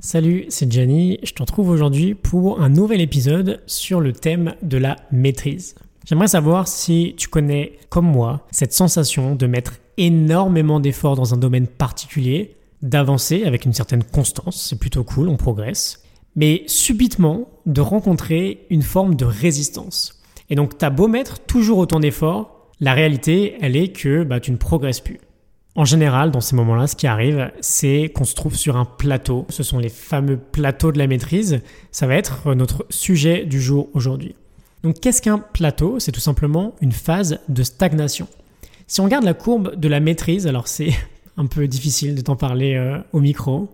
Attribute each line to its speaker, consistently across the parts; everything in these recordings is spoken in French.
Speaker 1: Salut, c'est Gianni. Je te retrouve aujourd'hui pour un nouvel épisode sur le thème de la maîtrise. J'aimerais savoir si tu connais, comme moi, cette sensation de mettre énormément d'efforts dans un domaine particulier, d'avancer avec une certaine constance, c'est plutôt cool, on progresse, mais subitement de rencontrer une forme de résistance. Et donc, t'as beau mettre toujours autant d'efforts, la réalité, elle est que bah, tu ne progresses plus. En général, dans ces moments-là, ce qui arrive, c'est qu'on se trouve sur un plateau. Ce sont les fameux plateaux de la maîtrise. Ça va être notre sujet du jour aujourd'hui. Donc qu'est-ce qu'un plateau? C'est tout simplement une phase de stagnation. Si on regarde la courbe de la maîtrise, alors c'est un peu difficile de t'en parler euh, au micro,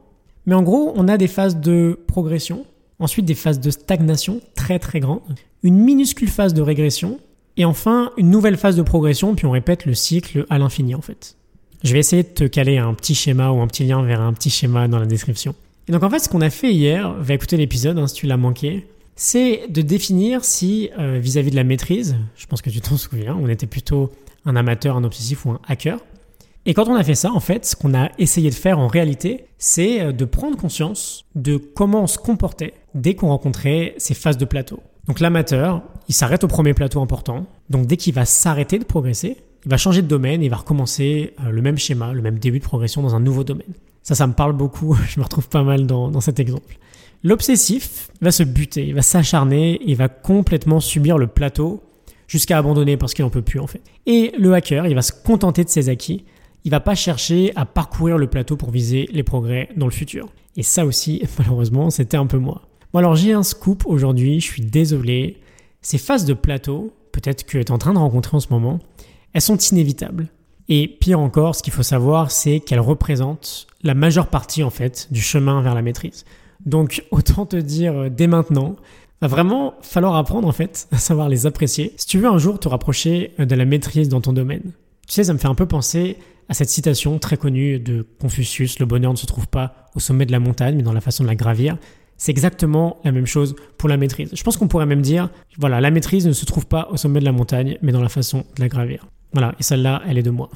Speaker 1: mais en gros, on a des phases de progression, ensuite des phases de stagnation très très grandes, une minuscule phase de régression, et enfin une nouvelle phase de progression, puis on répète le cycle à l'infini en fait. Je vais essayer de te caler un petit schéma ou un petit lien vers un petit schéma dans la description. Et donc en fait, ce qu'on a fait hier, va écouter l'épisode hein, si tu l'as manqué, c'est de définir si euh, vis-à-vis de la maîtrise, je pense que tu t'en souviens, on était plutôt un amateur, un obsessif ou un hacker. Et quand on a fait ça, en fait, ce qu'on a essayé de faire en réalité, c'est euh, de prendre conscience de comment on se comportait dès qu'on rencontrait ces phases de plateau. Donc l'amateur, il s'arrête au premier plateau important. Donc dès qu'il va s'arrêter de progresser, il va changer de domaine et il va recommencer euh, le même schéma, le même début de progression dans un nouveau domaine. Ça, ça me parle beaucoup, je me retrouve pas mal dans, dans cet exemple. L'obsessif va se buter, il va s'acharner, il va complètement subir le plateau jusqu'à abandonner parce qu'il n'en peut plus en fait. Et le hacker, il va se contenter de ses acquis, il va pas chercher à parcourir le plateau pour viser les progrès dans le futur. Et ça aussi, malheureusement, c'était un peu moi. Bon alors j'ai un scoop aujourd'hui, je suis désolé. Ces phases de plateau, peut-être que tu es en train de rencontrer en ce moment, elles sont inévitables. Et pire encore, ce qu'il faut savoir, c'est qu'elles représentent la majeure partie en fait du chemin vers la maîtrise. Donc autant te dire euh, dès maintenant, va vraiment falloir apprendre en fait à savoir les apprécier. Si tu veux un jour te rapprocher euh, de la maîtrise dans ton domaine. Tu sais, ça me fait un peu penser à cette citation très connue de Confucius, le bonheur ne se trouve pas au sommet de la montagne, mais dans la façon de la gravir. C'est exactement la même chose pour la maîtrise. Je pense qu'on pourrait même dire, voilà, la maîtrise ne se trouve pas au sommet de la montagne, mais dans la façon de la gravir. Voilà, et celle-là, elle est de moi.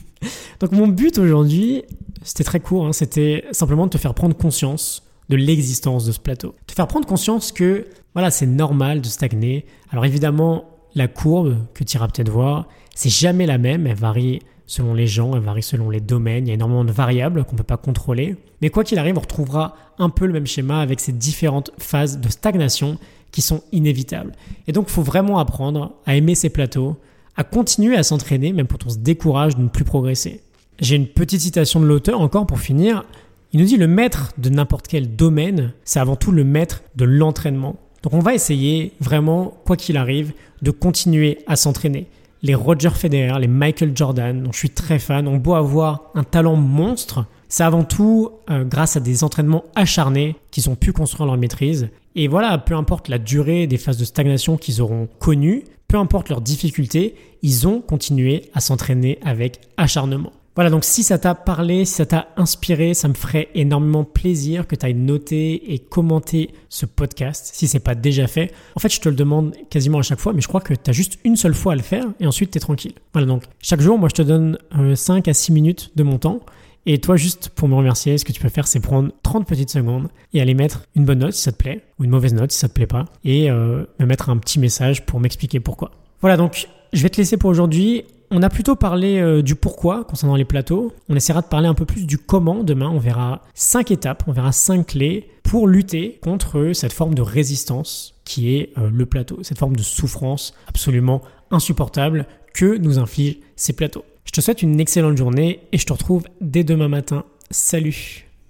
Speaker 1: Donc mon but aujourd'hui, c'était très court, hein, c'était simplement de te faire prendre conscience de l'existence de ce plateau. Te faire prendre conscience que voilà, c'est normal de stagner. Alors évidemment, la courbe que tu iras peut-être voir, c'est jamais la même, elle varie selon les gens, elle varie selon les domaines, il y a énormément de variables qu'on ne peut pas contrôler. Mais quoi qu'il arrive, on retrouvera un peu le même schéma avec ces différentes phases de stagnation qui sont inévitables. Et donc, il faut vraiment apprendre à aimer ces plateaux, à continuer à s'entraîner même quand on se décourage de ne plus progresser. J'ai une petite citation de l'auteur encore pour finir. Il nous dit le maître de n'importe quel domaine, c'est avant tout le maître de l'entraînement. Donc on va essayer vraiment, quoi qu'il arrive, de continuer à s'entraîner. Les Roger Federer, les Michael Jordan, dont je suis très fan, ont beau avoir un talent monstre, c'est avant tout euh, grâce à des entraînements acharnés qu'ils ont pu construire leur maîtrise. Et voilà, peu importe la durée des phases de stagnation qu'ils auront connues, peu importe leurs difficultés, ils ont continué à s'entraîner avec acharnement. Voilà, donc si ça t'a parlé, si ça t'a inspiré, ça me ferait énormément plaisir que tu ailles noter et commenter ce podcast si c'est pas déjà fait. En fait, je te le demande quasiment à chaque fois, mais je crois que tu as juste une seule fois à le faire et ensuite tu es tranquille. Voilà, donc chaque jour, moi je te donne 5 euh, à 6 minutes de mon temps. Et toi, juste pour me remercier, ce que tu peux faire, c'est prendre 30 petites secondes et aller mettre une bonne note si ça te plaît, ou une mauvaise note si ça te plaît pas, et euh, me mettre un petit message pour m'expliquer pourquoi. Voilà, donc je vais te laisser pour aujourd'hui. On a plutôt parlé euh, du pourquoi concernant les plateaux. On essaiera de parler un peu plus du comment demain. On verra cinq étapes, on verra cinq clés pour lutter contre cette forme de résistance qui est euh, le plateau, cette forme de souffrance absolument insupportable que nous infligent ces plateaux. Je te souhaite une excellente journée et je te retrouve dès demain matin. Salut